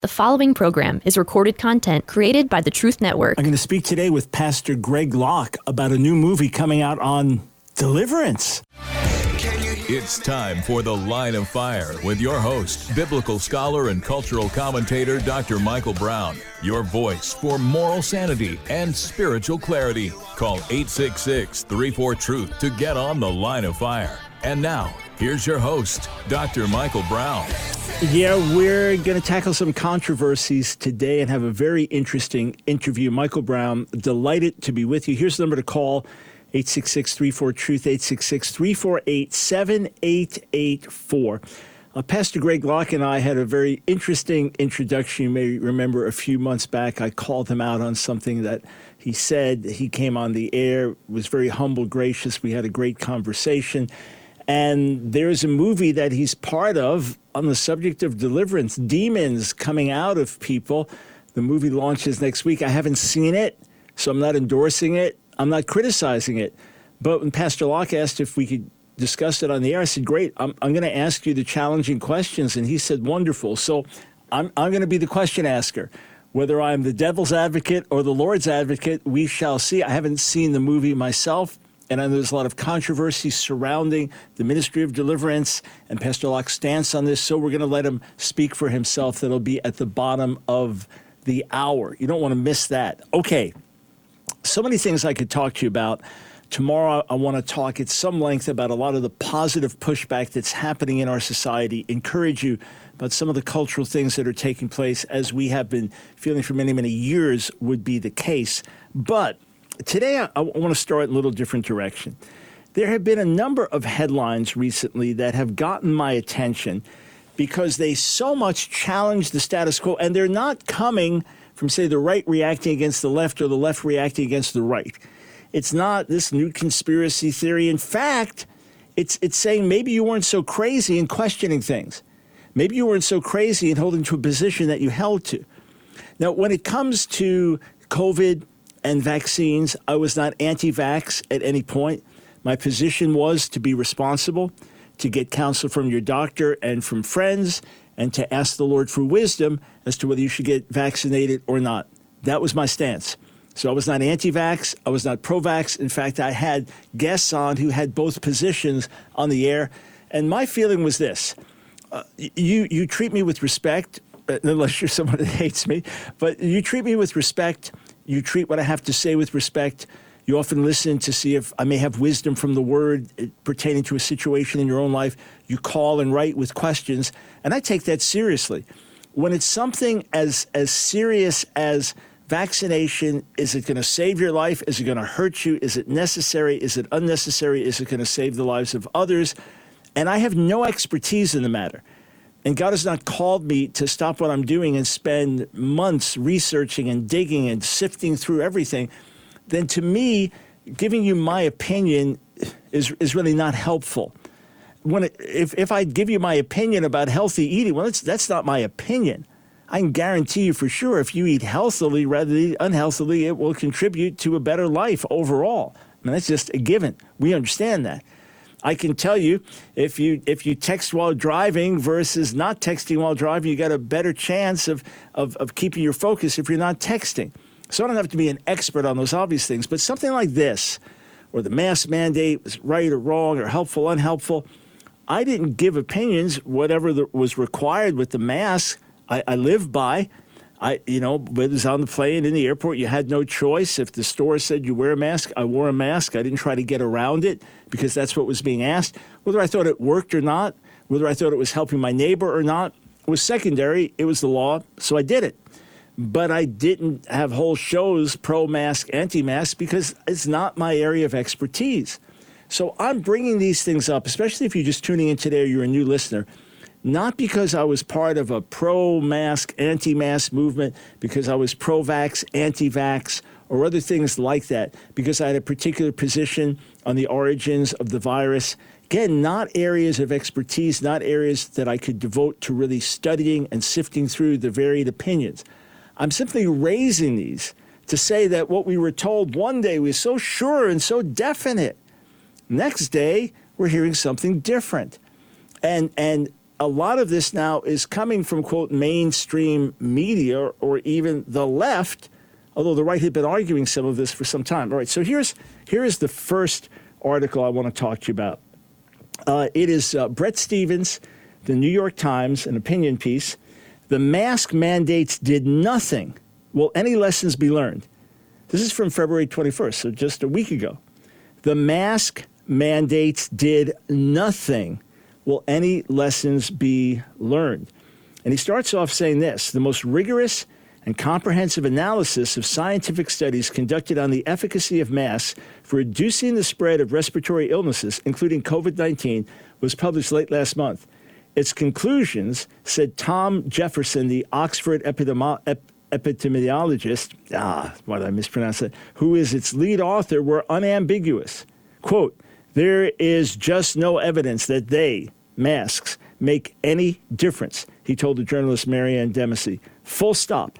The following program is recorded content created by the Truth Network. I'm going to speak today with Pastor Greg Locke about a new movie coming out on deliverance. It's time for The Line of Fire with your host, biblical scholar and cultural commentator Dr. Michael Brown. Your voice for moral sanity and spiritual clarity. Call 866 34 Truth to get on The Line of Fire. And now, here's your host, Dr. Michael Brown. Yeah, we're going to tackle some controversies today and have a very interesting interview. Michael Brown, delighted to be with you. Here's the number to call 866 34 Truth, 866 348 7884. Uh, Pastor Greg Locke and I had a very interesting introduction. You may remember a few months back, I called him out on something that he said. He came on the air, was very humble, gracious. We had a great conversation. And there's a movie that he's part of on the subject of deliverance, demons coming out of people. The movie launches next week. I haven't seen it, so I'm not endorsing it. I'm not criticizing it. But when Pastor Locke asked if we could discuss it on the air, I said, Great, I'm, I'm going to ask you the challenging questions. And he said, Wonderful. So I'm, I'm going to be the question asker. Whether I'm the devil's advocate or the Lord's advocate, we shall see. I haven't seen the movie myself. And I know there's a lot of controversy surrounding the ministry of deliverance and Pastor Locke's stance on this. So we're going to let him speak for himself. That'll be at the bottom of the hour. You don't want to miss that. Okay. So many things I could talk to you about. Tomorrow, I want to talk at some length about a lot of the positive pushback that's happening in our society, encourage you about some of the cultural things that are taking place as we have been feeling for many, many years would be the case. But today I, I want to start in a little different direction. There have been a number of headlines recently that have gotten my attention because they so much challenge the status quo, and they're not coming from, say, the right reacting against the left or the left reacting against the right. It's not this new conspiracy theory. In fact, it's, it's saying maybe you weren't so crazy in questioning things. Maybe you weren't so crazy in holding to a position that you held to. Now, when it comes to COVID and vaccines, I was not anti vax at any point. My position was to be responsible, to get counsel from your doctor and from friends, and to ask the Lord for wisdom as to whether you should get vaccinated or not. That was my stance. So I was not anti vax, I was not pro vax. In fact, I had guests on who had both positions on the air. And my feeling was this uh, you, you treat me with respect, uh, unless you're someone that hates me, but you treat me with respect you treat what I have to say with respect. You often listen to see if I may have wisdom from the word uh, pertaining to a situation in your own life. You call and write with questions, and I take that seriously. When it's something as as serious as vaccination, is it going to save your life? Is it going to hurt you? Is it necessary? Is it unnecessary? Is it going to save the lives of others? And I have no expertise in the matter and God has not called me to stop what I'm doing and spend months researching and digging and sifting through everything, then to me, giving you my opinion is, is really not helpful. When it, if, if I give you my opinion about healthy eating, well, that's, that's not my opinion. I can guarantee you for sure if you eat healthily rather than unhealthily, it will contribute to a better life overall. I mean, that's just a given. We understand that. I can tell you if you if you text while driving versus not texting while driving, you got a better chance of, of, of keeping your focus if you're not texting. So I don't have to be an expert on those obvious things, but something like this, or the mask mandate was right or wrong or helpful, unhelpful. I didn't give opinions, whatever the, was required with the mask, I, I live by. I, you know, whether it's on the plane, in the airport, you had no choice. If the store said you wear a mask, I wore a mask. I didn't try to get around it because that's what was being asked. Whether I thought it worked or not, whether I thought it was helping my neighbor or not, was secondary. It was the law, so I did it. But I didn't have whole shows pro mask, anti mask, because it's not my area of expertise. So I'm bringing these things up, especially if you're just tuning in today or you're a new listener not because I was part of a pro mask, anti mask movement, because I was pro vax, anti vax, or other things like that, because I had a particular position on the origins of the virus. Again, not areas of expertise, not areas that I could devote to really studying and sifting through the varied opinions. I'm simply raising these to say that what we were told one day was so sure and so definite. Next day, we're hearing something different. And, and a lot of this now is coming from, quote, mainstream media or even the left, although the right had been arguing some of this for some time. All right, so here's, here is the first article I want to talk to you about. Uh, it is uh, Bret Stephens, the New York Times, an opinion piece. The mask mandates did nothing. Will any lessons be learned? This is from February 21st, so just a week ago. The mask mandates did nothing. Will any lessons be learned? And he starts off saying this the most rigorous and comprehensive analysis of scientific studies conducted on the efficacy of masks for reducing the spread of respiratory illnesses, including COVID 19, was published late last month. Its conclusions, said Tom Jefferson, the Oxford epidemi- ep- epidemiologist, ah, why did I mispronounce it, who is its lead author, were unambiguous. Quote, there is just no evidence that they, masks, make any difference, he told the journalist Maryanne Demasi. Full stop.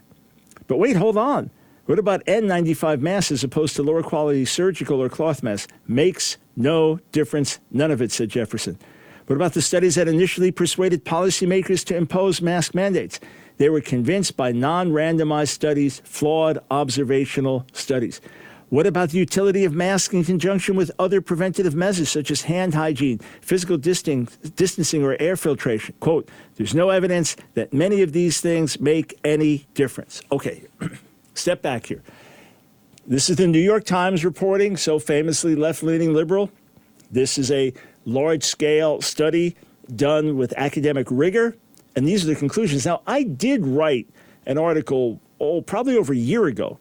But wait, hold on. What about N95 masks as opposed to lower quality surgical or cloth masks? Makes no difference. None of it, said Jefferson. What about the studies that initially persuaded policymakers to impose mask mandates? They were convinced by non randomized studies, flawed observational studies. What about the utility of masks in conjunction with other preventative measures such as hand hygiene, physical distancing, or air filtration? Quote, there's no evidence that many of these things make any difference. Okay, step back here. This is the New York Times reporting, so famously left leaning liberal. This is a large scale study done with academic rigor, and these are the conclusions. Now, I did write an article, oh, probably over a year ago,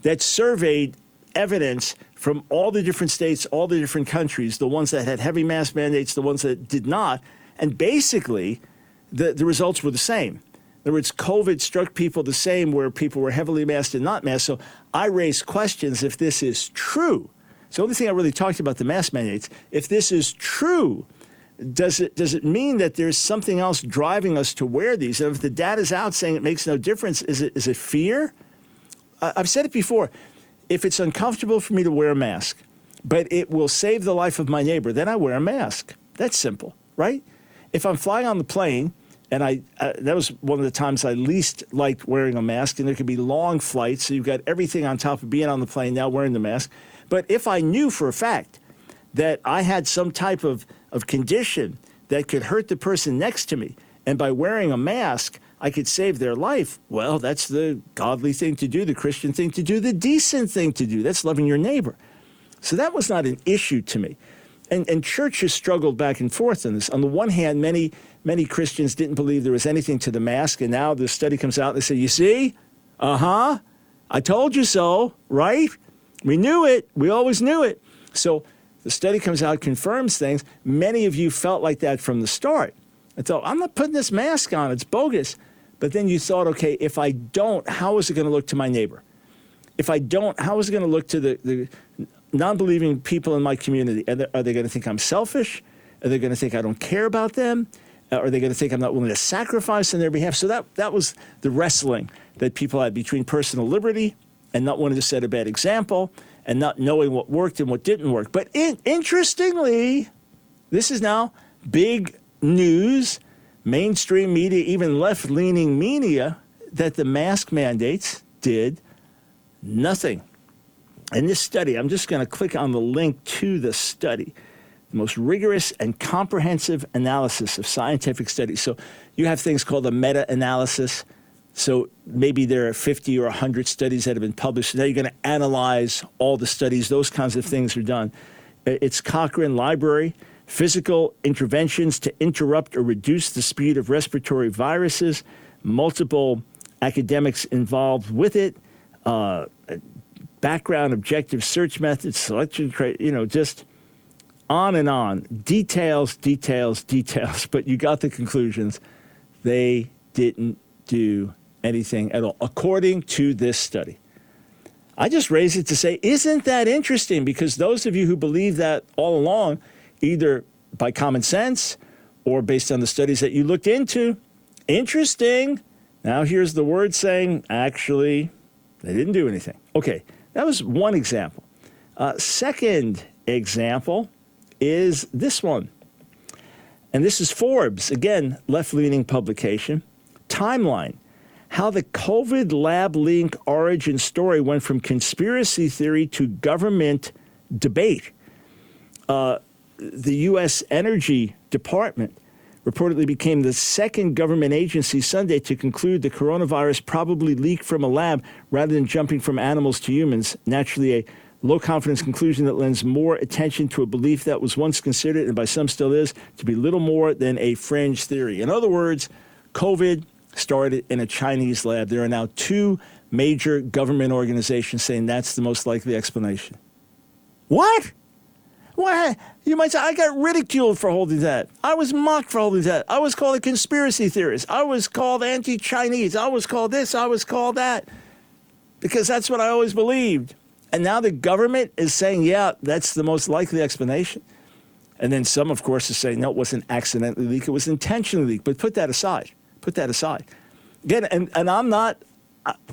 that surveyed evidence from all the different states, all the different countries, the ones that had heavy mask mandates, the ones that did not. And basically, the, the results were the same. In other words, COVID struck people the same where people were heavily masked and not masked. So I raise questions if this is true. So the only thing I really talked about the mask mandates. If this is true, does it does it mean that there's something else driving us to wear these? And if the data's out saying it makes no difference, is it is it fear? I've said it before if it's uncomfortable for me to wear a mask, but it will save the life of my neighbor, then I wear a mask. That's simple, right? If I'm flying on the plane, and I uh, that was one of the times I least liked wearing a mask, and there could be long flights, so you've got everything on top of being on the plane now wearing the mask. But if I knew for a fact that I had some type of, of condition that could hurt the person next to me, and by wearing a mask, I could save their life. Well, that's the godly thing to do, the Christian thing to do, the decent thing to do. That's loving your neighbor. So that was not an issue to me. And, and churches struggled back and forth on this. On the one hand, many, many Christians didn't believe there was anything to the mask. And now the study comes out and they say, You see? Uh huh. I told you so, right? We knew it. We always knew it. So the study comes out, confirms things. Many of you felt like that from the start. I thought, I'm not putting this mask on. It's bogus. But then you thought, okay, if I don't, how is it going to look to my neighbor? If I don't, how is it going to look to the, the non believing people in my community? Are they, are they, going to think I'm selfish? Are they going to think I don't care about them? Uh, are they going to think I'm not willing to sacrifice on their behalf? So that, that was the wrestling that people had between personal liberty and not wanting to set a bad example and not knowing what worked and what didn't work. But in, interestingly, this is now big news mainstream media, even left leaning media, that the mask mandates did nothing. In this study, I'm just going to click on the link to the study, the most rigorous and comprehensive analysis of scientific studies. So you have things called a meta analysis. So maybe there are 50 or 100 studies that have been published. Now you're going to analyze all the studies, those kinds of things are done. It's Cochrane Library physical interventions to interrupt or reduce the speed of respiratory viruses, multiple academics involved with it, uh, background objective search methods, selection, you know, just on and on. Details, details, details, but you got the conclusions. They didn't do anything at all, according to this study. I just raise it to say, isn't that interesting? Because those of you who believe that all along, either by common sense or based on the studies that you looked into. Interesting. Now here's the word saying, actually, they didn't do anything. Okay, that was one example. Uh, second example is this one. And this is Forbes, again, left leaning publication. Timeline how the COVID lab link origin story went from conspiracy theory to government debate. Uh, the U.S. Energy Department reportedly became the second government agency Sunday to conclude the coronavirus probably leaked from a lab rather than jumping from animals to humans. Naturally, a low confidence conclusion that lends more attention to a belief that was once considered, and by some still is, to be little more than a fringe theory. In other words, COVID started in a Chinese lab. There are now two major government organizations saying that's the most likely explanation. What? Why? You might say, I got ridiculed for holding that. I was mocked for holding that. I was called a conspiracy theorist. I was called anti Chinese. I was called this. I was called that. Because that's what I always believed. And now the government is saying, yeah, that's the most likely explanation. And then some, of course, are saying, no, it wasn't accidentally leaked, it was intentionally leaked. But put that aside. Put that aside. Again, and, and I'm not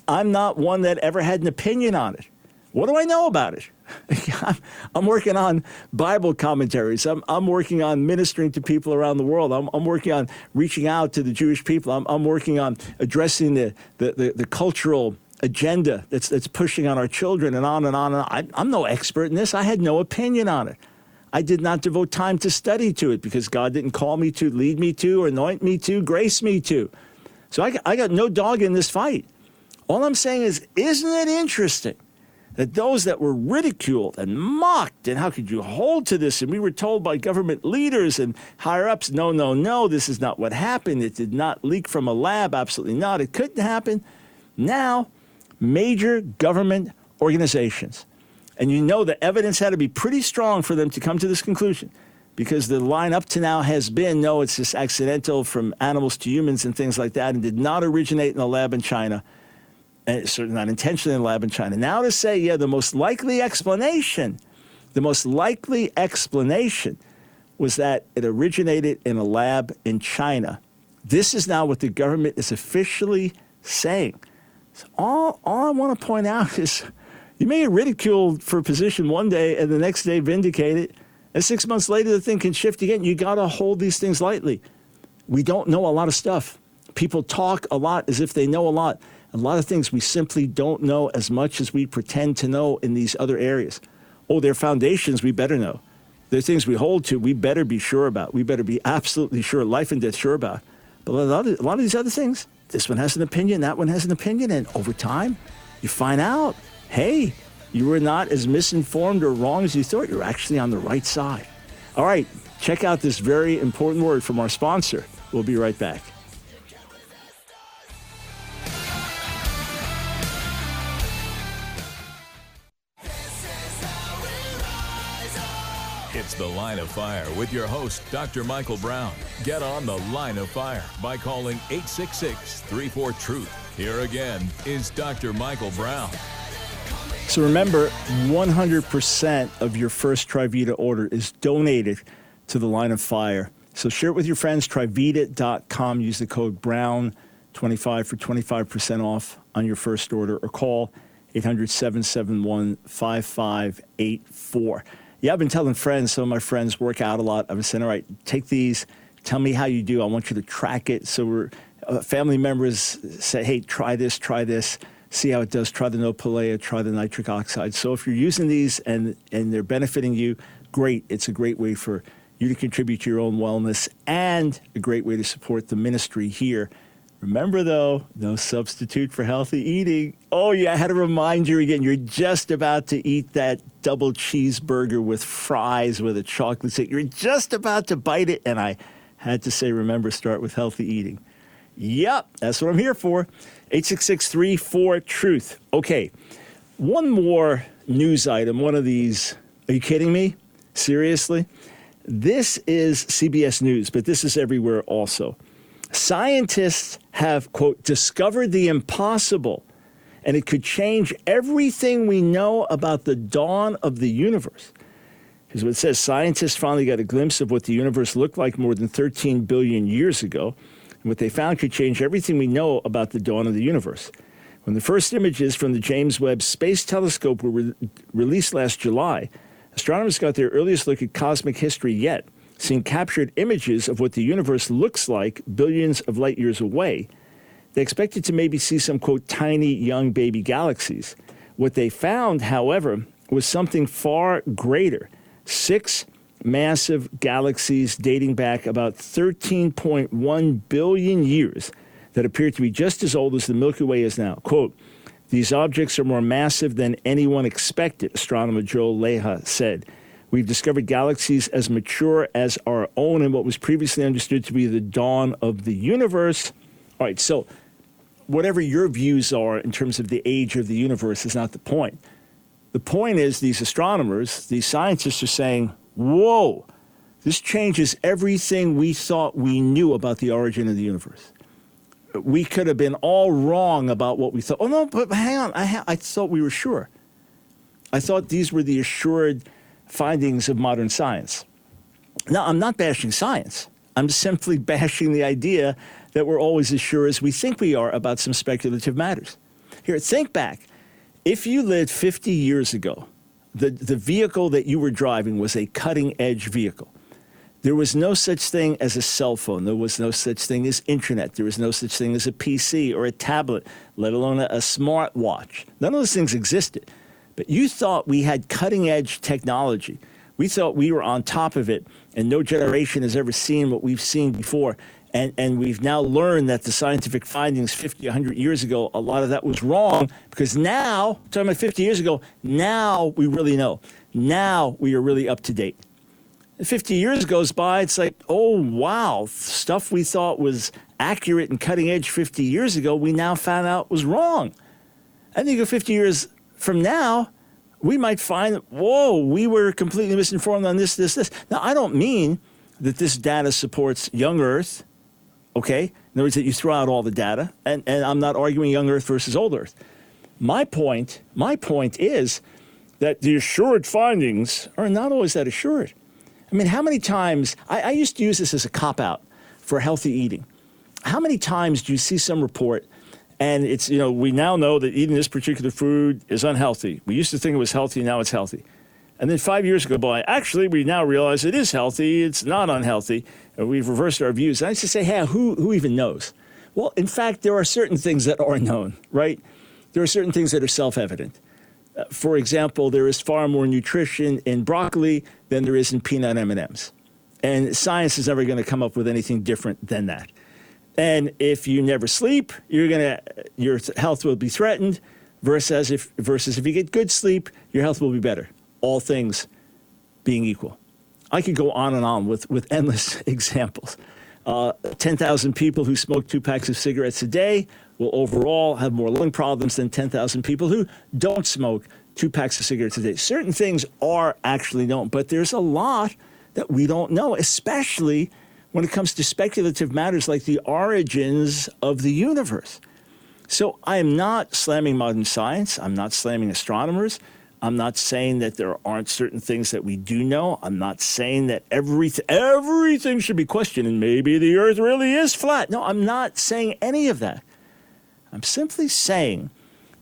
I'm not one that ever had an opinion on it. What do I know about it? I'm working on Bible commentaries. I'm, I'm working on ministering to people around the world. I'm, I'm working on reaching out to the Jewish people. I'm, I'm working on addressing the, the, the, the, cultural agenda that's, that's pushing on our children and on and on. And on. I, I'm no expert in this. I had no opinion on it. I did not devote time to study to it because God didn't call me to, lead me to, or anoint me to, grace me to. So I, I got no dog in this fight. All I'm saying is, isn't it interesting that those that were ridiculed and mocked, and how could you hold to this? And we were told by government leaders and higher ups, no, no, no, this is not what happened. It did not leak from a lab. Absolutely not. It couldn't happen. Now, major government organizations, and you know the evidence had to be pretty strong for them to come to this conclusion because the line up to now has been no, it's just accidental from animals to humans and things like that, and did not originate in a lab in China and certainly not intentionally in a lab in China. Now to say, yeah, the most likely explanation, the most likely explanation was that it originated in a lab in China. This is now what the government is officially saying. So all, all I want to point out is you may get ridiculed for a position one day and the next day vindicated. And six months later, the thing can shift again. You got to hold these things lightly. We don't know a lot of stuff. People talk a lot as if they know a lot a lot of things we simply don't know as much as we pretend to know in these other areas. Oh, they're foundations we better know. They're things we hold to we better be sure about. We better be absolutely sure, life and death sure about. But a lot of, a lot of these other things, this one has an opinion, that one has an opinion, and over time, you find out, hey, you were not as misinformed or wrong as you thought. You're actually on the right side. All right, check out this very important word from our sponsor. We'll be right back. It's The Line of Fire with your host, Dr. Michael Brown. Get on The Line of Fire by calling 866 34 Truth. Here again is Dr. Michael Brown. So remember, 100% of your first Trivita order is donated to The Line of Fire. So share it with your friends, trivita.com. Use the code BROWN25 for 25% off on your first order or call 800 771 5584 yeah, I've been telling friends, some of my friends work out a lot. I've been saying, all right, take these, tell me how you do. I want you to track it. So we're, uh, family members say, hey, try this, try this, see how it does. Try the Nopalea, try the nitric oxide. So if you're using these and, and they're benefiting you, great. It's a great way for you to contribute to your own wellness and a great way to support the ministry here Remember, though, no substitute for healthy eating. Oh, yeah, I had to remind you again. You're just about to eat that double cheeseburger with fries with a chocolate stick. You're just about to bite it. And I had to say, remember, start with healthy eating. Yep, that's what I'm here for. 866 Truth. Okay, one more news item. One of these. Are you kidding me? Seriously? This is CBS News, but this is everywhere also. Scientists have, quote, discovered the impossible, and it could change everything we know about the dawn of the universe. Here's what it says Scientists finally got a glimpse of what the universe looked like more than 13 billion years ago, and what they found could change everything we know about the dawn of the universe. When the first images from the James Webb Space Telescope were re- released last July, astronomers got their earliest look at cosmic history yet. Seen captured images of what the universe looks like billions of light years away, they expected to maybe see some, quote, tiny young baby galaxies. What they found, however, was something far greater six massive galaxies dating back about 13.1 billion years that appear to be just as old as the Milky Way is now. Quote, these objects are more massive than anyone expected, astronomer Joel Leja said. We've discovered galaxies as mature as our own in what was previously understood to be the dawn of the universe. All right, so whatever your views are in terms of the age of the universe is not the point. The point is, these astronomers, these scientists are saying, whoa, this changes everything we thought we knew about the origin of the universe. We could have been all wrong about what we thought. Oh, no, but hang on. I, ha- I thought we were sure. I thought these were the assured findings of modern science. Now, I'm not bashing science. I'm simply bashing the idea that we're always as sure as we think we are about some speculative matters. Here, think back. If you lived 50 years ago, the, the vehicle that you were driving was a cutting edge vehicle. There was no such thing as a cell phone. There was no such thing as internet. There was no such thing as a PC or a tablet, let alone a, a smartwatch. None of those things existed. But you thought we had cutting edge technology. We thought we were on top of it, and no generation has ever seen what we've seen before. And, and we've now learned that the scientific findings 50, 100 years ago, a lot of that was wrong because now, talking about 50 years ago, now we really know. Now we are really up to date. 50 years goes by, it's like, oh, wow, stuff we thought was accurate and cutting edge 50 years ago, we now found out was wrong. I think 50 years from now, we might find, whoa, we were completely misinformed on this, this, this. Now, I don't mean that this data supports young Earth Okay? In other words, that you throw out all the data, and, and I'm not arguing young Earth versus old Earth. My point, my point is that the assured findings are not always that assured. I mean, how many times, I, I used to use this as a cop out for healthy eating. How many times do you see some report and it's, you know, we now know that eating this particular food is unhealthy. We used to think it was healthy, now it's healthy. And then five years go by. Actually, we now realize it is healthy, it's not unhealthy. And we've reversed our views. And I used to say, hey, who, who even knows? Well, in fact, there are certain things that are known, right? There are certain things that are self evident. Uh, for example, there is far more nutrition in broccoli than there is in peanut M&Ms. And science is never going to come up with anything different than that. And if you never sleep, you're to your health will be threatened versus if versus if you get good sleep, your health will be better all things being equal. I could go on and on with, with endless examples. Uh, 10,000 people who smoke two packs of cigarettes a day will overall have more lung problems than 10,000 people who don't smoke two packs of cigarettes a day. Certain things are actually known, but there's a lot that we don't know, especially when it comes to speculative matters like the origins of the universe. So I am not slamming modern science, I'm not slamming astronomers. I'm not saying that there aren't certain things that we do know. I'm not saying that everything everything should be questioned and maybe the earth really is flat. No, I'm not saying any of that. I'm simply saying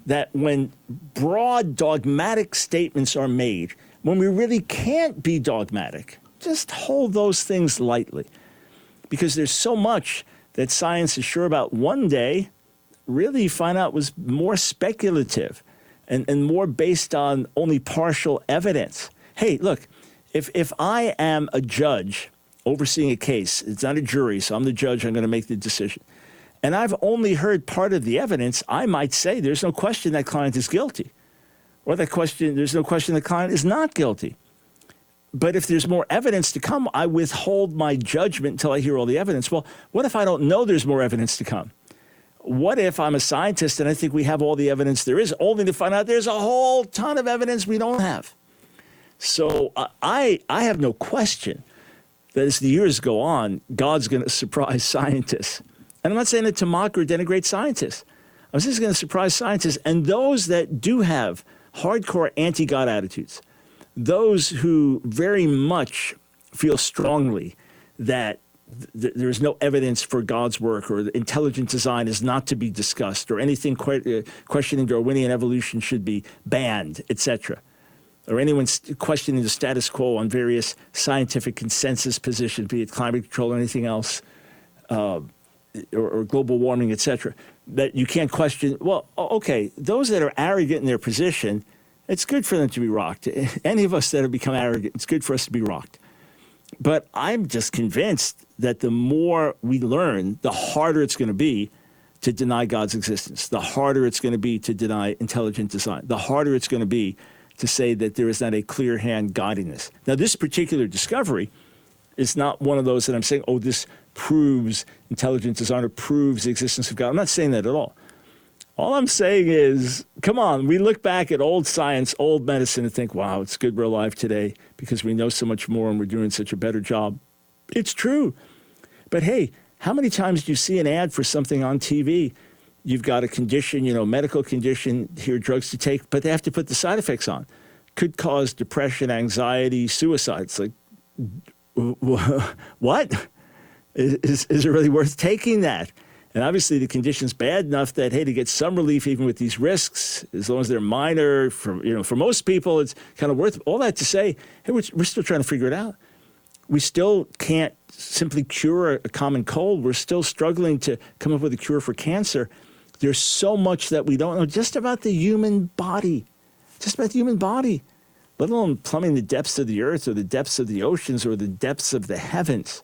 that when broad dogmatic statements are made, when we really can't be dogmatic, just hold those things lightly. Because there's so much that science is sure about one day, really you find out was more speculative and, and more based on only partial evidence. Hey, look, if, if I am a judge overseeing a case, it's not a jury, so I'm the judge, I'm going to make the decision, and I've only heard part of the evidence, I might say there's no question that client is guilty. Or that question, there's no question the client is not guilty. But if there's more evidence to come, I withhold my judgment until I hear all the evidence. Well, what if I don't know there's more evidence to come? what if I'm a scientist and I think we have all the evidence there is, only to find out there's a whole ton of evidence we don't have? So uh, I, I have no question that as the years go on, God's going to surprise scientists. And I'm not saying that to mock or denigrate scientists. I'm just going to surprise scientists and those that do have hardcore anti God attitudes, those who very much feel strongly that th- there's no evidence for God's work, or intelligent design is not to be discussed, or anything que- uh, questioning Darwinian evolution should be banned, etc. or anyone questioning the status quo on various scientific consensus positions, be it climate control or anything else, uh, or, or, global warming, etc., that you can't question. Well, okay, those that are arrogant in their position, it's good for them to be rocked. Any of us that have become arrogant, it's good for us to be rocked. But I'm just convinced that the more we learn, the harder it's going to be to deny God's existence, the harder it's going to be to deny intelligent design, the harder it's going to be to say that there is not a clear hand this. Now, this particular discovery is not one of those that I'm saying, oh, this proves intelligent design or proves the existence of God. I'm not saying that at all. All I'm saying is, come on, we look back at old science, old medicine, and think, wow, it's good we're alive today because we know so much more and we're doing such a better job. It's true. But hey, how many times do you see an ad for something on TV? You've got a condition, you know, medical condition, here drugs to take, but they have to put the side effects on. Could cause depression, anxiety, suicide. It's like, what? Is, is it really worth taking that? And obviously, the condition's bad enough that hey, to get some relief even with these risks, as long as they're minor, for you know, for most people, it's kind of worth. All that to say, hey, we're, we're still trying to figure it out. We still can't simply cure a common cold. We're still struggling to come up with a cure for cancer. There's so much that we don't know just about the human body, just about the human body, let alone plumbing the depths of the earth or the depths of the oceans or the depths of the heavens.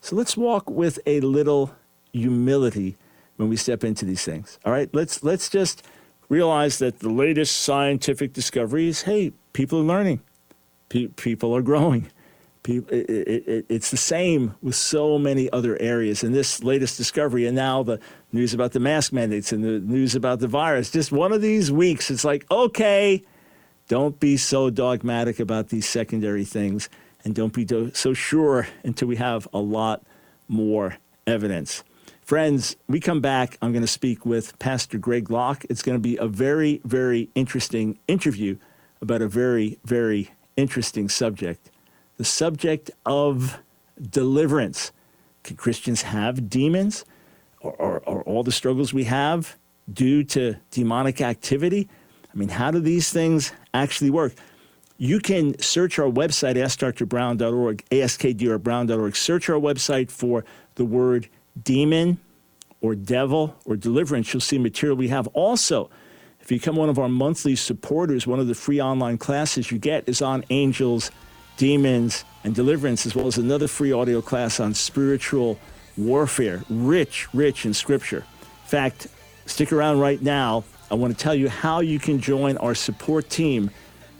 So let's walk with a little humility when we step into these things. All right, let's let's just realize that the latest scientific discovery is hey, people are learning, Pe- people are growing. People, it, it, it, it's the same with so many other areas. And this latest discovery, and now the news about the mask mandates and the news about the virus, just one of these weeks, it's like, okay, don't be so dogmatic about these secondary things, and don't be so sure until we have a lot more evidence. Friends, we come back. I'm going to speak with Pastor Greg Locke. It's going to be a very, very interesting interview about a very, very interesting subject the subject of deliverance. Can Christians have demons? Or are all the struggles we have due to demonic activity? I mean, how do these things actually work? You can search our website, askdrbrown.org, askdrbrown.org. Search our website for the word demon or devil or deliverance, you'll see material we have. Also, if you become one of our monthly supporters, one of the free online classes you get is on angels, demons, and deliverance, as well as another free audio class on spiritual warfare, rich, rich in scripture. In fact, stick around right now. I want to tell you how you can join our support team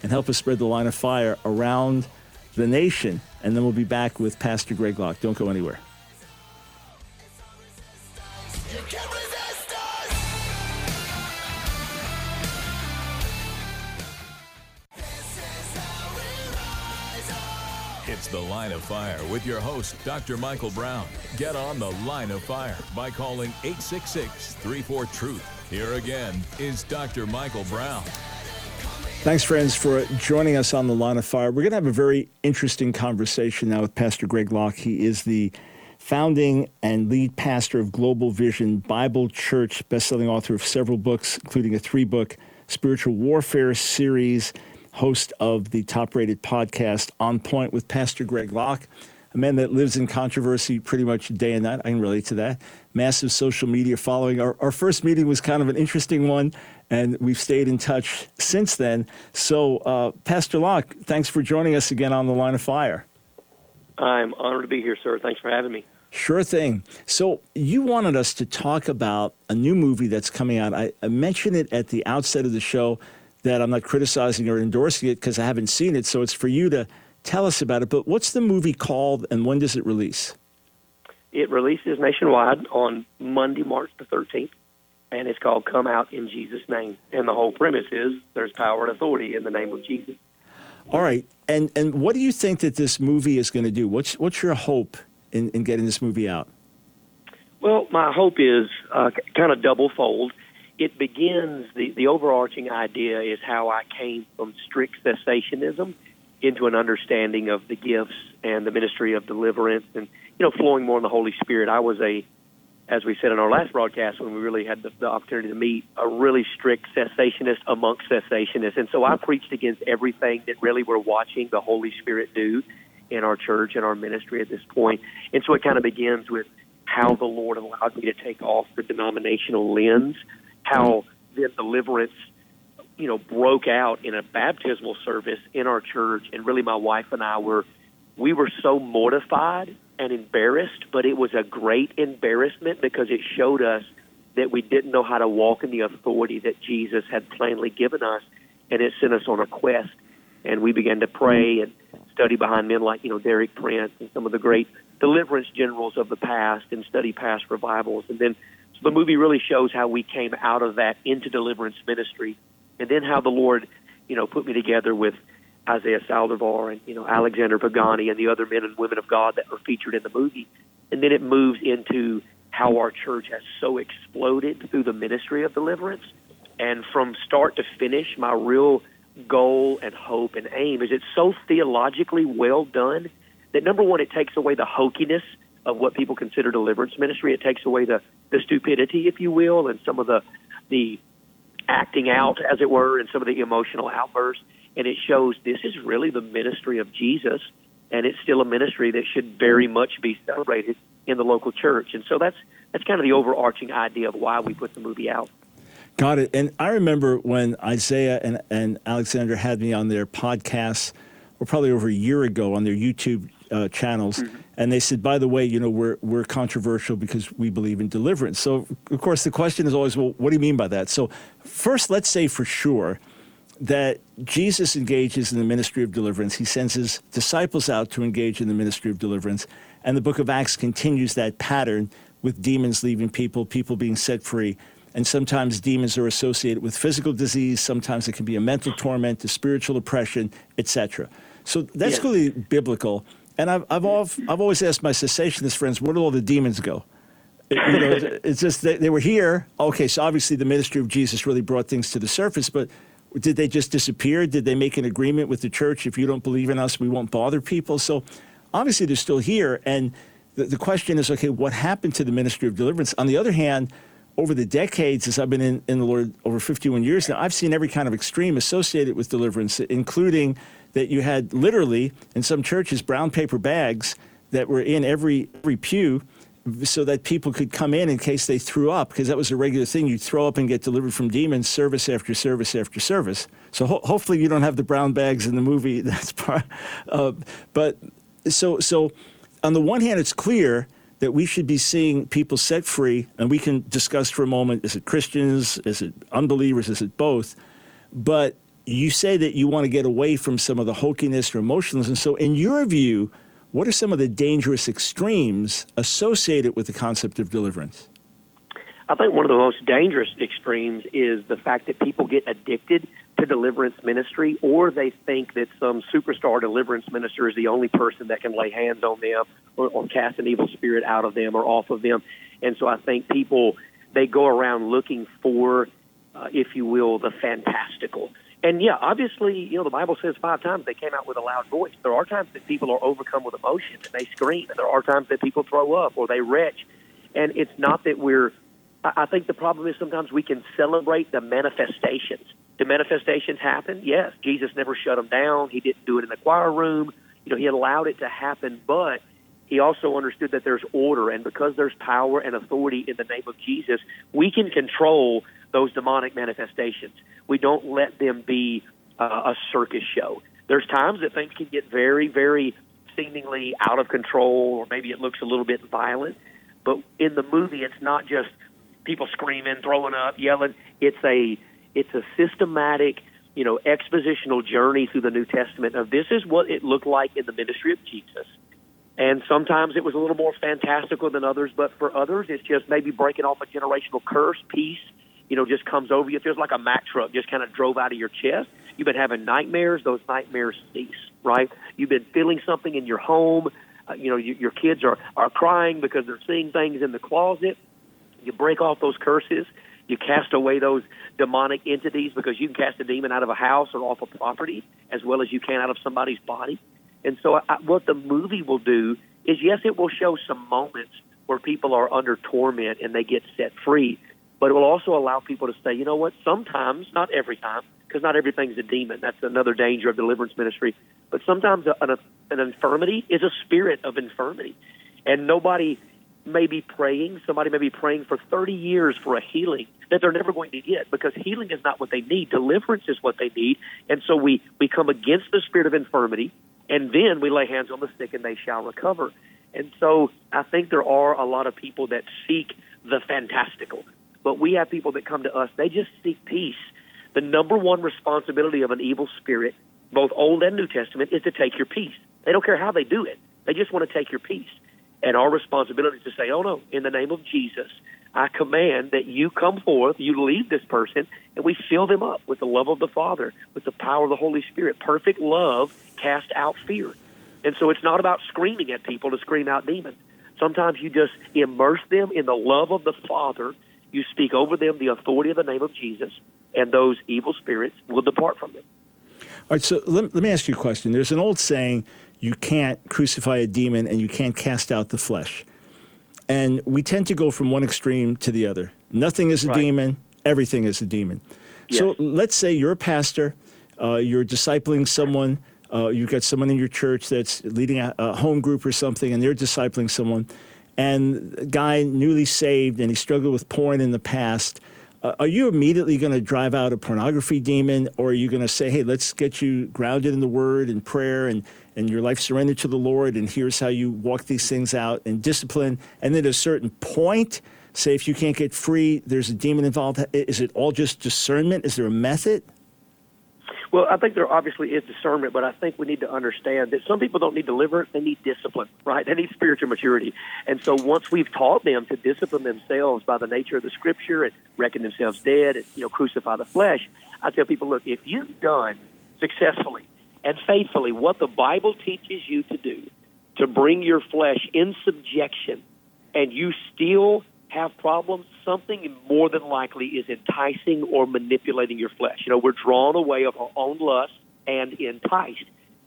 and help us spread the line of fire around the nation. And then we'll be back with Pastor Greg Locke. Don't go anywhere. It's The Line of Fire with your host, Dr. Michael Brown. Get on The Line of Fire by calling 866 34 Truth. Here again is Dr. Michael Brown. Thanks, friends, for joining us on The Line of Fire. We're going to have a very interesting conversation now with Pastor Greg Locke. He is the founding and lead pastor of Global Vision Bible Church, best-selling author of several books, including a three-book spiritual warfare series host of the top rated podcast On Point with Pastor Greg Locke, a man that lives in controversy pretty much day and night. I can relate to that. Massive social media following. Our, our first meeting was kind of an interesting one, and we've stayed in touch since then. So, uh, Pastor Locke, thanks for joining us again on The Line of Fire. I'm honored to be here, sir. Thanks for having me. Sure thing. So, you wanted us to talk about a new movie that's coming out. I, I mentioned it at the outset of the show that I'm not criticizing or endorsing it because I haven't seen it. So it's for you to tell us about it. But what's the movie called and when does it release? It releases nationwide on Monday, March the 13th, and it's called Come Out in Jesus' Name. And the whole premise is there's power and authority in the name of Jesus. All right. And, and what do you think that this movie is going to do? What's, what's your hope in, in getting this movie out? Well, my hope is uh, kind of double fold it begins the the overarching idea is how I came from strict cessationism into an understanding of the gifts and the ministry of deliverance and you know flowing more in the Holy Spirit. I was a as we said in our last broadcast when we really had the, the opportunity to meet, a really strict cessationist amongst cessationists. And so I preached against everything that really we're watching the Holy Spirit do in our church and our ministry at this point. And so it kind of begins with how the Lord allowed me to take off the denominational lens, how the deliverance, you know, broke out in a baptismal service in our church. And really, my wife and I were, we were so mortified and embarrassed, but it was a great embarrassment because it showed us that we didn't know how to walk in the authority that Jesus had plainly given us, and it sent us on a quest. And we began to pray and study behind men like you know Derek Prince and some of the great deliverance generals of the past, and study past revivals. And then so the movie really shows how we came out of that into deliverance ministry, and then how the Lord, you know, put me together with Isaiah Saldivar and you know Alexander Pagani and the other men and women of God that were featured in the movie, and then it moves into how our church has so exploded through the ministry of deliverance, and from start to finish, my real goal and hope and aim is it's so theologically well done that number one, it takes away the hokiness of what people consider deliverance ministry. It takes away the the stupidity, if you will, and some of the the acting out, as it were, and some of the emotional outbursts and it shows this is really the ministry of Jesus, and it's still a ministry that should very much be celebrated in the local church. And so that's that's kind of the overarching idea of why we put the movie out. Got it. And I remember when Isaiah and, and Alexander had me on their podcasts, or probably over a year ago on their YouTube uh, channels, mm-hmm. and they said, "By the way, you know, we're we're controversial because we believe in deliverance." So, of course, the question is always, "Well, what do you mean by that?" So, first, let's say for sure that Jesus engages in the ministry of deliverance. He sends his disciples out to engage in the ministry of deliverance. And the book of Acts continues that pattern with demons leaving people, people being set free. And sometimes demons are associated with physical disease, sometimes it can be a mental torment, a spiritual oppression, etc. So that's yes. really biblical. And I've, I've, I've always asked my cessationist friends, where do all the demons go? you know, it's just they, they were here. Okay, so obviously the ministry of Jesus really brought things to the surface, but did they just disappear? Did they make an agreement with the church? If you don't believe in us, we won't bother people. So obviously they're still here. And the, the question is okay, what happened to the ministry of deliverance? On the other hand, over the decades, as I've been in, in the Lord over 51 years now, I've seen every kind of extreme associated with deliverance, including that you had literally in some churches brown paper bags that were in every every pew so that people could come in in case they threw up, because that was a regular thing. You'd throw up and get delivered from demons, service after service after service. So ho- hopefully you don't have the brown bags in the movie. That's part. Uh, but so so, on the one hand, it's clear that we should be seeing people set free, and we can discuss for a moment: is it Christians, is it unbelievers, is it both? But you say that you want to get away from some of the hokiness or emotionalism. So, in your view what are some of the dangerous extremes associated with the concept of deliverance? I think one of the most dangerous extremes is the fact that people get addicted to deliverance ministry, or they think that some superstar deliverance minister is the only person that can lay hands on them or, or cast an evil spirit out of them or off of them. And so I think people they go around looking for, uh, if you will, the fantastical and yeah, obviously, you know, the Bible says five times they came out with a loud voice. There are times that people are overcome with emotion and they scream, and there are times that people throw up or they retch. And it's not that we're. I think the problem is sometimes we can celebrate the manifestations. Do manifestations happen? Yes. Jesus never shut them down. He didn't do it in the choir room. You know, he allowed it to happen, but he also understood that there's order, and because there's power and authority in the name of Jesus, we can control those demonic manifestations. We don't let them be uh, a circus show. There's times that things can get very, very seemingly out of control, or maybe it looks a little bit violent. But in the movie, it's not just people screaming, throwing up, yelling. It's a it's a systematic, you know, expositional journey through the New Testament of this is what it looked like in the ministry of Jesus. And sometimes it was a little more fantastical than others, but for others, it's just maybe breaking off a generational curse, peace, you know, just comes over you. It feels like a Mack truck just kind of drove out of your chest. You've been having nightmares; those nightmares cease. Right? You've been feeling something in your home. Uh, you know, you, your kids are are crying because they're seeing things in the closet. You break off those curses. You cast away those demonic entities because you can cast a demon out of a house or off a property as well as you can out of somebody's body. And so, I, what the movie will do is, yes, it will show some moments where people are under torment and they get set free. But it will also allow people to say, you know what, sometimes, not every time, because not everything's a demon. That's another danger of deliverance ministry. But sometimes an, an infirmity is a spirit of infirmity. And nobody may be praying, somebody may be praying for 30 years for a healing that they're never going to get because healing is not what they need. Deliverance is what they need. And so we, we come against the spirit of infirmity and then we lay hands on the sick and they shall recover. And so I think there are a lot of people that seek the fantastical, but we have people that come to us, they just seek peace. The number one responsibility of an evil spirit, both Old and New Testament, is to take your peace. They don't care how they do it. They just want to take your peace. And our responsibility is to say, oh no, in the name of Jesus, I command that you come forth, you leave this person, and we fill them up with the love of the Father, with the power of the Holy Spirit. Perfect love casts out fear. And so it's not about screaming at people to scream out demons. Sometimes you just immerse them in the love of the Father. You speak over them the authority of the name of Jesus, and those evil spirits will depart from them. All right, so let, let me ask you a question. There's an old saying you can't crucify a demon and you can't cast out the flesh. And we tend to go from one extreme to the other. Nothing is a right. demon, everything is a demon. Yes. So let's say you're a pastor, uh, you're discipling someone, uh, you've got someone in your church that's leading a, a, home group or something, and they're discipling someone, and a guy newly saved and he struggled with porn in the past. Uh, are you immediately going to drive out a pornography demon, or are you going to say, hey, let's get you grounded in the word and prayer and and your life surrendered to the Lord, and here's how you walk these things out in discipline. And then at a certain point, say if you can't get free, there's a demon involved. Is it all just discernment? Is there a method? Well, I think there obviously is discernment, but I think we need to understand that some people don't need deliverance; they need discipline, right? They need spiritual maturity. And so, once we've taught them to discipline themselves by the nature of the Scripture and reckon themselves dead, and you know, crucify the flesh, I tell people, look, if you've done successfully and faithfully what the Bible teaches you to do to bring your flesh in subjection and you still have problems, something more than likely is enticing or manipulating your flesh. You know, we're drawn away of our own lust and enticed.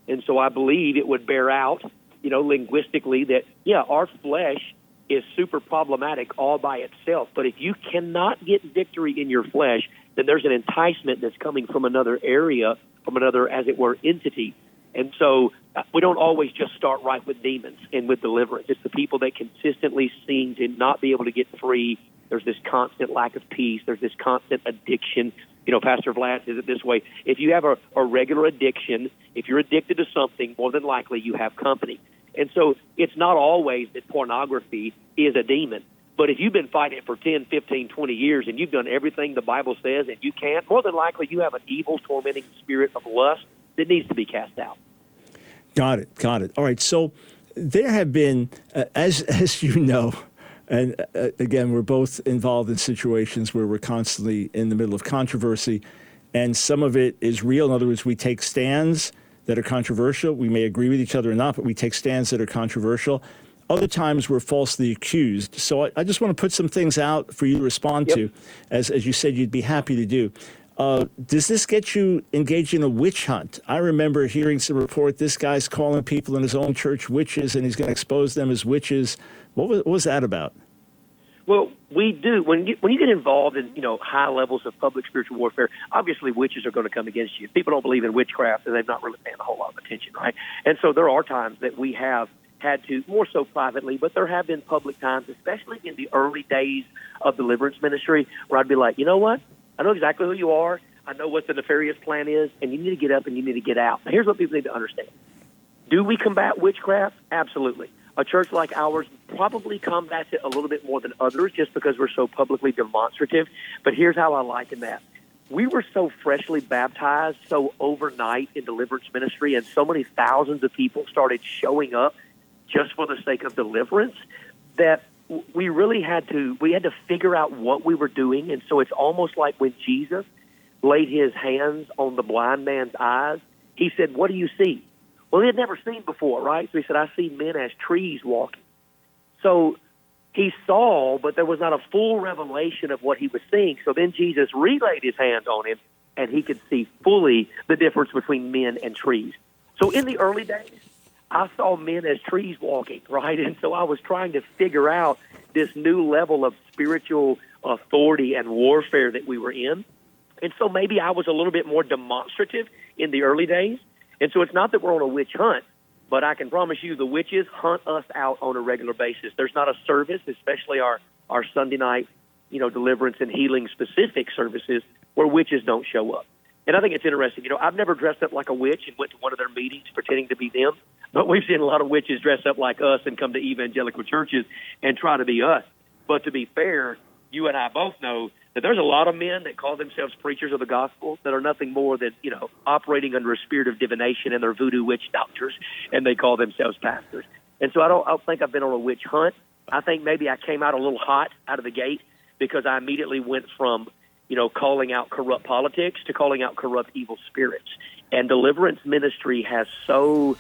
And so I believe it would bear out, you know, linguistically that, yeah, our flesh is super problematic all by itself. But if you cannot get victory in your flesh, then there's an enticement that's coming from another area from another, as it were, entity. And so uh, we don't always just start right with demons and with deliverance. It's the people that consistently seem to not be able to get free. There's this constant lack of peace. There's this constant addiction. You know, Pastor Vlad says it this way. If you have a, a regular addiction, if you're addicted to something, more than likely you have company. And so it's not always that pornography is a demon. But if you've been fighting it for 10, 15, 20 years and you've done everything the Bible says and you can't, more than likely you have an evil, tormenting spirit of lust that needs to be cast out. Got it. Got it. All right. So there have been, uh, as, as you know, and uh, again, we're both involved in situations where we're constantly in the middle of controversy, and some of it is real. In other words, we take stands that are controversial. We may agree with each other or not, but we take stands that are controversial. Other times we're falsely accused. So I, I, just want to put some things out for you to respond yep. to, as, as you said you'd be happy to do. Uh, does this get you engaged in a witch hunt? I remember hearing some report this guy's calling people in his own church witches and he's going to expose them as witches. What was, what was that about? Well, we do when you, when you get involved in you know high levels of public spiritual warfare. Obviously, witches are going to come against you. People don't believe in witchcraft, and they've not really paying a whole lot of attention, right? And so there are times that we have had to, more so privately, but there have been public times, especially in the early days of deliverance ministry, where I'd be like, you know what? I know exactly who you are. I know what the nefarious plan is, and you need to get up and you need to get out. Now, here's what people need to understand. Do we combat witchcraft? Absolutely. A church like ours probably combats it a little bit more than others just because we're so publicly demonstrative. But here's how I liken that. We were so freshly baptized, so overnight in deliverance ministry, and so many thousands of people started showing up just for the sake of deliverance that we really had to we had to figure out what we were doing. And so it's almost like when Jesus laid his hands on the blind man's eyes he said what do you see? Well he had never seen before right? So he said I see men as trees walking. So he saw but there was not a full revelation of what he was seeing. So then Jesus relayed his hands on him and he could see fully the difference between men and trees. So in the early days I saw men as trees walking, right? And so I was trying to figure out this new level of spiritual authority and warfare that we were in. And so maybe I was a little bit more demonstrative in the early days. And so it's not that we're on a witch hunt, but I can promise you the witches hunt us out on a regular basis. There's not a service, especially our, our Sunday night, you know, deliverance and healing specific services where witches don't show up. And I think it's interesting. You know, I've never dressed up like a witch and went to one of their meetings pretending to be them, but we've seen a lot of witches dress up like us and come to evangelical churches and try to be us. But to be fair, you and I both know that there's a lot of men that call themselves preachers of the gospel that are nothing more than, you know, operating under a spirit of divination and they're voodoo witch doctors and they call themselves pastors. And so I don't, I don't think I've been on a witch hunt. I think maybe I came out a little hot out of the gate because I immediately went from you know, calling out corrupt politics to calling out corrupt evil spirits. And deliverance ministry has so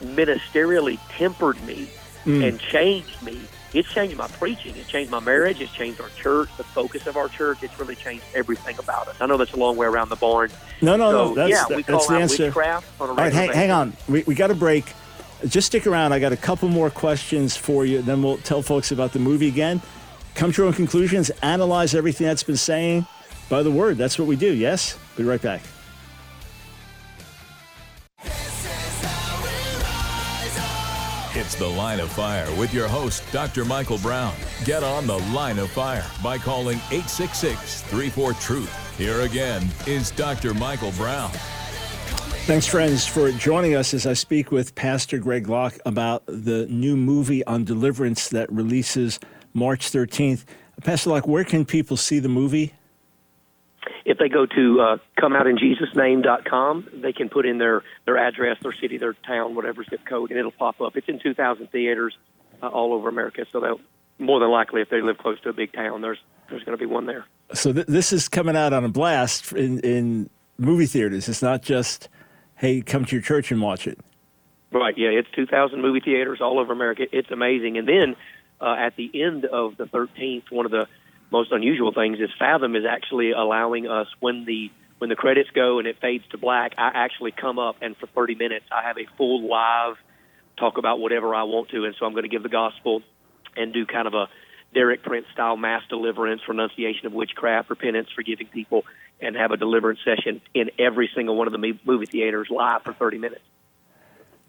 ministerially tempered me mm. and changed me. It's changed my preaching. It's changed my marriage. It's changed our church, the focus of our church. It's really changed everything about us. I know that's a long way around the barn. No, no, so, no. That's, yeah, we that's call the answer. witchcraft on a All right, hang, hang on. We, we got a break. Just stick around. I got a couple more questions for you. Then we'll tell folks about the movie again. Come to your own conclusions. Analyze everything that's been saying by the word. That's what we do, yes? Be right back. It's the Line of Fire with your host, Dr. Michael Brown. Get on the Line of Fire by calling 866 34 Truth. Here again is Dr. Michael Brown. Thanks, friends, for joining us as I speak with Pastor Greg Locke about the new movie on deliverance that releases March 13th. Pastor Locke, where can people see the movie? If they go to uh, comeoutinjesusname.com, they can put in their, their address, their city, their town, whatever zip code, and it'll pop up. It's in 2,000 theaters uh, all over America, so they'll more than likely, if they live close to a big town, there's there's going to be one there. So th- this is coming out on a blast in, in movie theaters. It's not just, hey, come to your church and watch it. Right. Yeah, it's 2,000 movie theaters all over America. It's amazing. And then uh, at the end of the 13th, one of the most unusual things is Fathom is actually allowing us when the when the credits go and it fades to black, I actually come up and for 30 minutes I have a full live talk about whatever I want to, and so I'm going to give the gospel and do kind of a Derek Prince style mass deliverance, renunciation of witchcraft, repentance, forgiving people, and have a deliverance session in every single one of the movie theaters live for 30 minutes.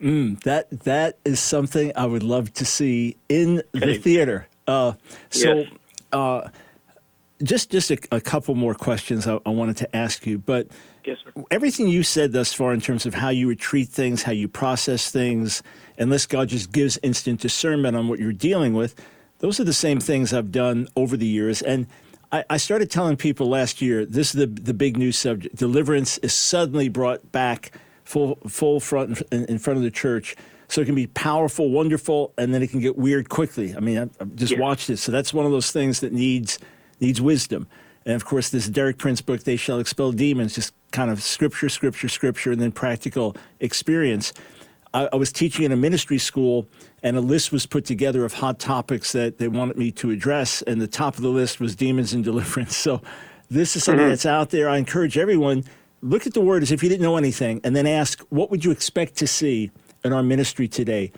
Mm, that that is something I would love to see in the theater. Uh, so. Yes. Uh, just just a, a couple more questions I, I, wanted to ask you, but yes, everything you said thus far in terms of how you would treat things, how you process things, unless God just gives instant discernment on what you're dealing with, those are the same things I've done over the years. And I, I started telling people last year this is the the big new subject: deliverance is suddenly brought back full full front in, in front of the church. So it can be powerful, wonderful, and then it can get weird quickly. I mean, I, have just watched it. So that's one of those things that needs needs wisdom. And of course, this Derek Prince book, They Shall Expel Demons, just kind of scripture, scripture, scripture, and then practical experience. I, I was teaching in a ministry school, and a list was put together of hot topics that they wanted me to address. And the top of the list was demons and deliverance. So this is something mm-hmm. that's out there. I encourage everyone look at the word as if you didn't know anything, and then ask, what would you expect to see in our ministry today?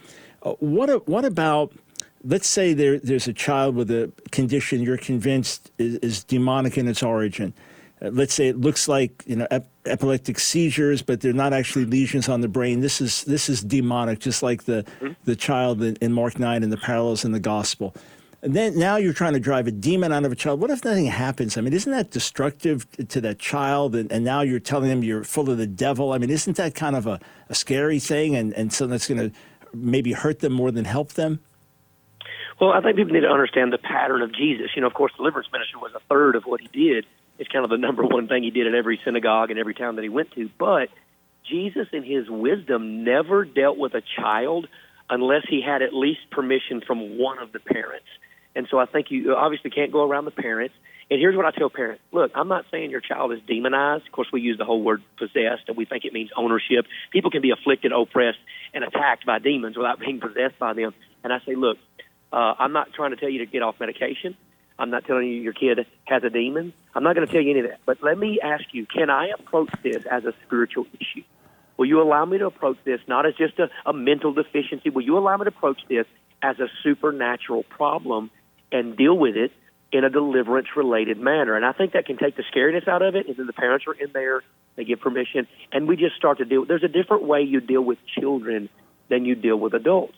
Uh, what, what about let's say there, there's a child with a condition you're convinced is, is demonic in its origin. Uh, let's say it looks like you know ep- epileptic seizures, but they're not actually lesions on the brain. This is this is demonic, just like the mm-hmm. the child in, in Mark nine and the parallels in the gospel. And then now you're trying to drive a demon out of a child. What if nothing happens? I mean, isn't that destructive to that child? And, and now you're telling them you're full of the devil. I mean, isn't that kind of a, a scary thing and, and something that's going to maybe hurt them more than help them? Well, I think people need to understand the pattern of Jesus. You know, of course, deliverance ministry was a third of what he did. It's kind of the number one thing he did at every synagogue and every town that he went to. But Jesus, in his wisdom, never dealt with a child unless he had at least permission from one of the parents. And so I think you obviously can't go around the parents. And here's what I tell parents look, I'm not saying your child is demonized. Of course, we use the whole word possessed, and we think it means ownership. People can be afflicted, oppressed, and attacked by demons without being possessed by them. And I say, look, uh, I'm not trying to tell you to get off medication. I'm not telling you your kid has a demon. I'm not going to tell you any of that. But let me ask you, can I approach this as a spiritual issue? Will you allow me to approach this not as just a, a mental deficiency? Will you allow me to approach this as a supernatural problem and deal with it in a deliverance related manner? And I think that can take the scariness out of it. And then the parents are in there, they give permission, and we just start to deal. There's a different way you deal with children than you deal with adults.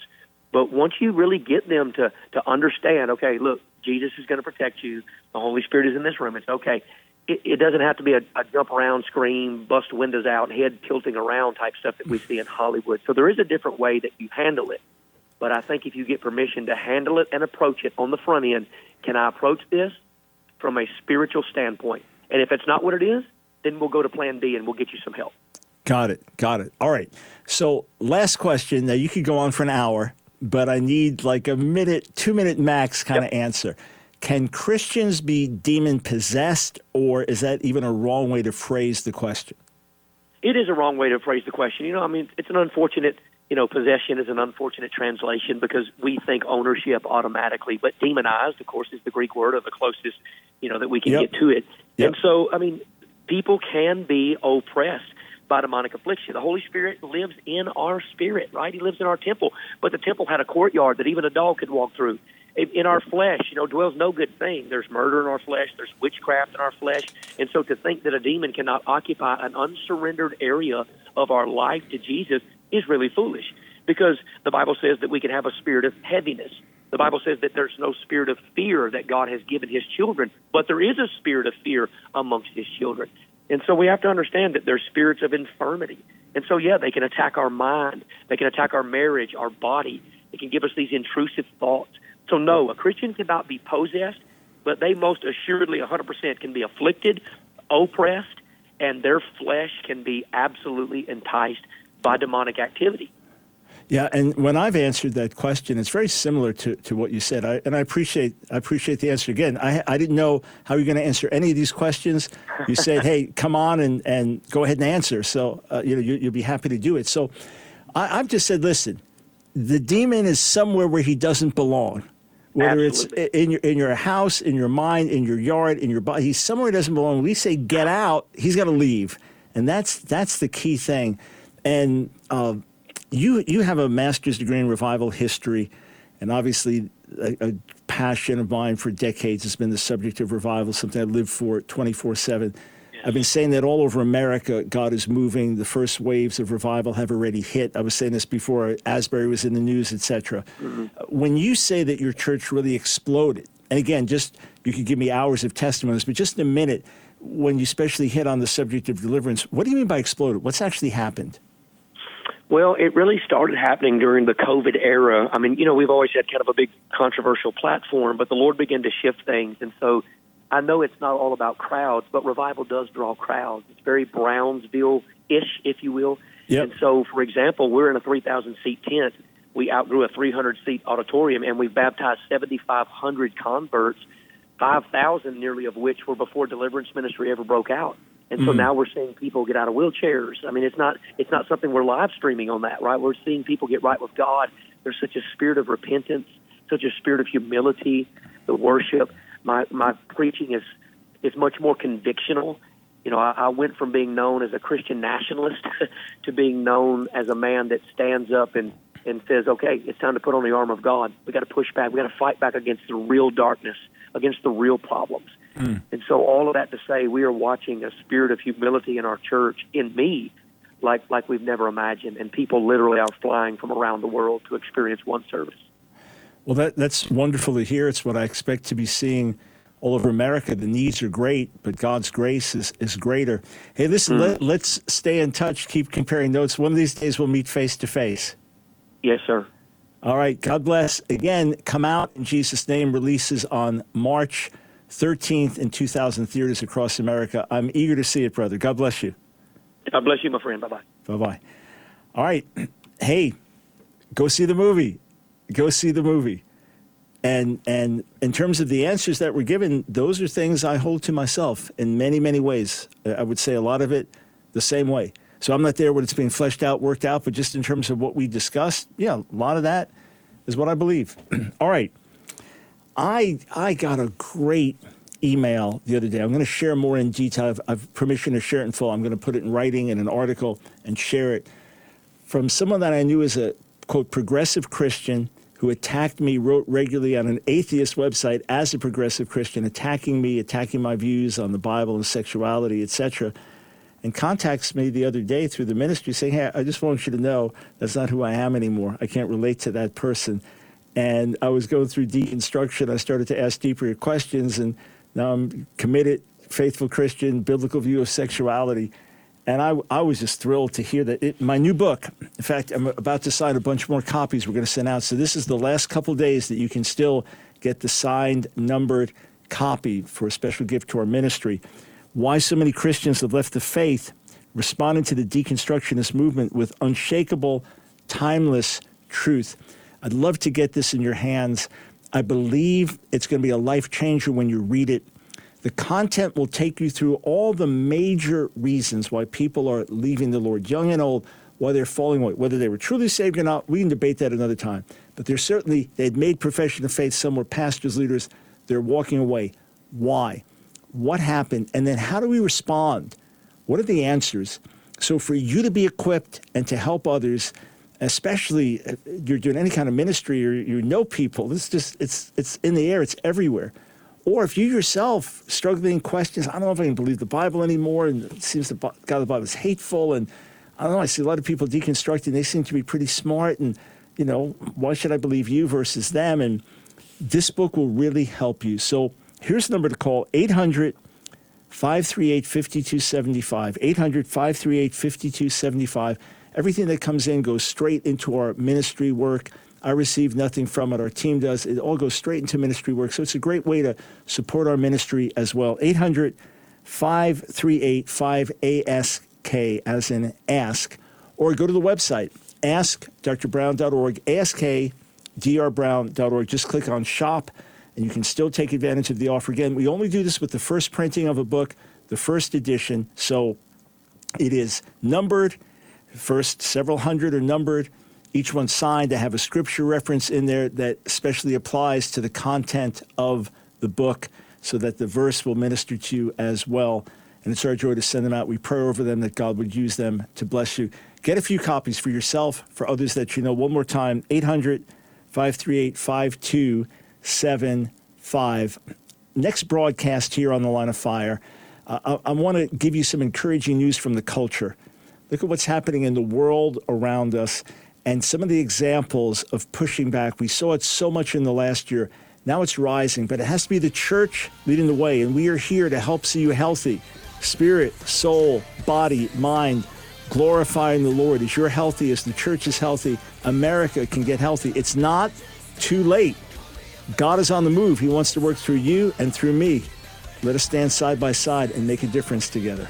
But once you really get them to to understand, okay, look, Jesus is going to protect you. The Holy Spirit is in this room. It's okay it, it doesn't have to be a, a jump around, scream, bust windows out, head tilting around type stuff that we see in Hollywood. So there is a different way that you handle it. But I think if you get permission to handle it and approach it on the front end, can I approach this from a spiritual standpoint? And if it's not what it is, then we'll go to plan B and we'll get you some help. Got it. Got it. All right. So, last question. Now, you could go on for an hour, but I need like a minute, two minute max kind yep. of answer. Can Christians be demon possessed, or is that even a wrong way to phrase the question? It is a wrong way to phrase the question. You know, I mean, it's an unfortunate, you know, possession is an unfortunate translation because we think ownership automatically, but demonized, of course, is the Greek word of the closest, you know, that we can yep. get to it. Yep. And so, I mean, people can be oppressed by demonic affliction. The Holy Spirit lives in our spirit, right? He lives in our temple, but the temple had a courtyard that even a dog could walk through in our flesh, you know, dwells no good thing. There's murder in our flesh. There's witchcraft in our flesh. And so to think that a demon cannot occupy an unsurrendered area of our life to Jesus is really foolish because the Bible says that we can have a spirit of heaviness. The Bible says that there's no spirit of fear that God has given his children, but there is a spirit of fear amongst his children. And so we have to understand that there's spirits of infirmity. And so, yeah, they can attack our mind, they can attack our marriage, our body. They can give us these intrusive thoughts. So, no, a Christian cannot be possessed, but they most assuredly 100% can be afflicted, oppressed, and their flesh can be absolutely enticed by demonic activity. Yeah, and when I've answered that question, it's very similar to, to what you said. I, and I appreciate I appreciate the answer. Again, I, I didn't know how you're going to answer any of these questions. You said, "Hey, come on and, and go ahead and answer." So uh, you know you, will be happy to do it. So I, I've just said, listen, the demon is somewhere where he doesn't belong whether Absolutely. it's in your in your house, in your mind, in your yard, in your body. He's somewhere he doesn't belong. When we say get out, he's got to leave, and that's that's the key thing. And uh, you you have a master's degree in revival history, and obviously a, a passion of mine for decades has been the subject of revival, something I live for twenty four seven. I've been saying that all over America, God is moving. The first waves of revival have already hit. I was saying this before Asbury was in the news, etc. Mm-hmm. When you say that your church really exploded, and again, just you could give me hours of testimonies, but just in a minute, when you especially hit on the subject of deliverance, what do you mean by exploded? What's actually happened? Well, it really started happening during the COVID era. I mean, you know, we've always had kind of a big controversial platform, but the Lord began to shift things. And so I know it's not all about crowds, but revival does draw crowds. It's very Brownsville ish, if you will. Yep. And so, for example, we're in a 3,000 seat tent. We outgrew a 300 seat auditorium, and we baptized 7,500 converts, 5,000 nearly of which were before deliverance ministry ever broke out. And so mm. now we're seeing people get out of wheelchairs. I mean, it's not it's not something we're live streaming on that, right? We're seeing people get right with God. There's such a spirit of repentance, such a spirit of humility, the worship my my preaching is is much more convictional. You know, I, I went from being known as a Christian nationalist to being known as a man that stands up and and says, "Okay, it's time to put on the armor of God. We got to push back. We got to fight back against the real darkness, against the real problems." Mm. So, all of that to say, we are watching a spirit of humility in our church, in me, like like we've never imagined, and people literally are flying from around the world to experience one service. Well, that, that's wonderful to hear. It's what I expect to be seeing all over America. The needs are great, but God's grace is, is greater. Hey, listen, mm. let, let's stay in touch, keep comparing notes. One of these days we'll meet face to face. Yes, sir. All right. God bless. Again, come out in Jesus' name. Releases on March 13th in 2,000 theaters across America. I'm eager to see it, brother. God bless you. God bless you, my friend. Bye bye. Bye bye. All right. Hey, go see the movie go see the movie. And and in terms of the answers that were given, those are things I hold to myself in many many ways. I would say a lot of it the same way. So I'm not there when it's being fleshed out, worked out, but just in terms of what we discussed, yeah, a lot of that is what I believe. All right. I I got a great email the other day. I'm going to share more in detail. I've, I've permission to share it in full. I'm going to put it in writing in an article and share it from someone that I knew as a quote progressive Christian who attacked me, wrote regularly on an atheist website as a progressive Christian, attacking me, attacking my views on the Bible and sexuality, etc., and contacts me the other day through the ministry saying, Hey, I just want you to know that's not who I am anymore. I can't relate to that person. And I was going through deconstruction. I started to ask deeper questions, and now I'm committed, faithful Christian, biblical view of sexuality. And I, I was just thrilled to hear that it, my new book, in fact, I'm about to sign a bunch more copies we're going to send out. So this is the last couple days that you can still get the signed, numbered copy for a special gift to our ministry. Why so many Christians have left the faith, responding to the deconstructionist movement with unshakable, timeless truth. I'd love to get this in your hands. I believe it's going to be a life changer when you read it. The content will take you through all the major reasons why people are leaving the Lord, young and old, why they're falling away. Whether they were truly saved or not, we can debate that another time. But they're certainly, they had made profession of faith, some were pastors, leaders, they're walking away. Why? What happened? And then how do we respond? What are the answers? So for you to be equipped and to help others, especially if you're doing any kind of ministry or you know people, this just it's it's in the air, it's everywhere. Or if you yourself struggling questions, I don't know if I can believe the Bible anymore, and it seems the God of the Bible is hateful, and I don't know. I see a lot of people deconstructing. They seem to be pretty smart, and you know, why should I believe you versus them? And this book will really help you. So here's the number to call 800 538 5275. 800 538 5275. Everything that comes in goes straight into our ministry work. I receive nothing from it. Our team does. It all goes straight into ministry work. So it's a great way to support our ministry as well. 800 538 5ASK, as in ask, or go to the website, askdrbrown.org, askdrbrown.org. Just click on shop, and you can still take advantage of the offer. Again, we only do this with the first printing of a book, the first edition. So it is numbered. First several hundred are numbered each one signed. I have a scripture reference in there that especially applies to the content of the book so that the verse will minister to you as well. And it's our joy to send them out. We pray over them that God would use them to bless you. Get a few copies for yourself, for others that you know. One more time 800 538 5275. Next broadcast here on the line of fire. Uh, I, I want to give you some encouraging news from the culture. Look at what's happening in the world around us and some of the examples of pushing back. We saw it so much in the last year. Now it's rising, but it has to be the church leading the way, and we are here to help see you healthy spirit, soul, body, mind, glorifying the Lord. As you're healthy, as the church is healthy, America can get healthy. It's not too late. God is on the move. He wants to work through you and through me. Let us stand side by side and make a difference together.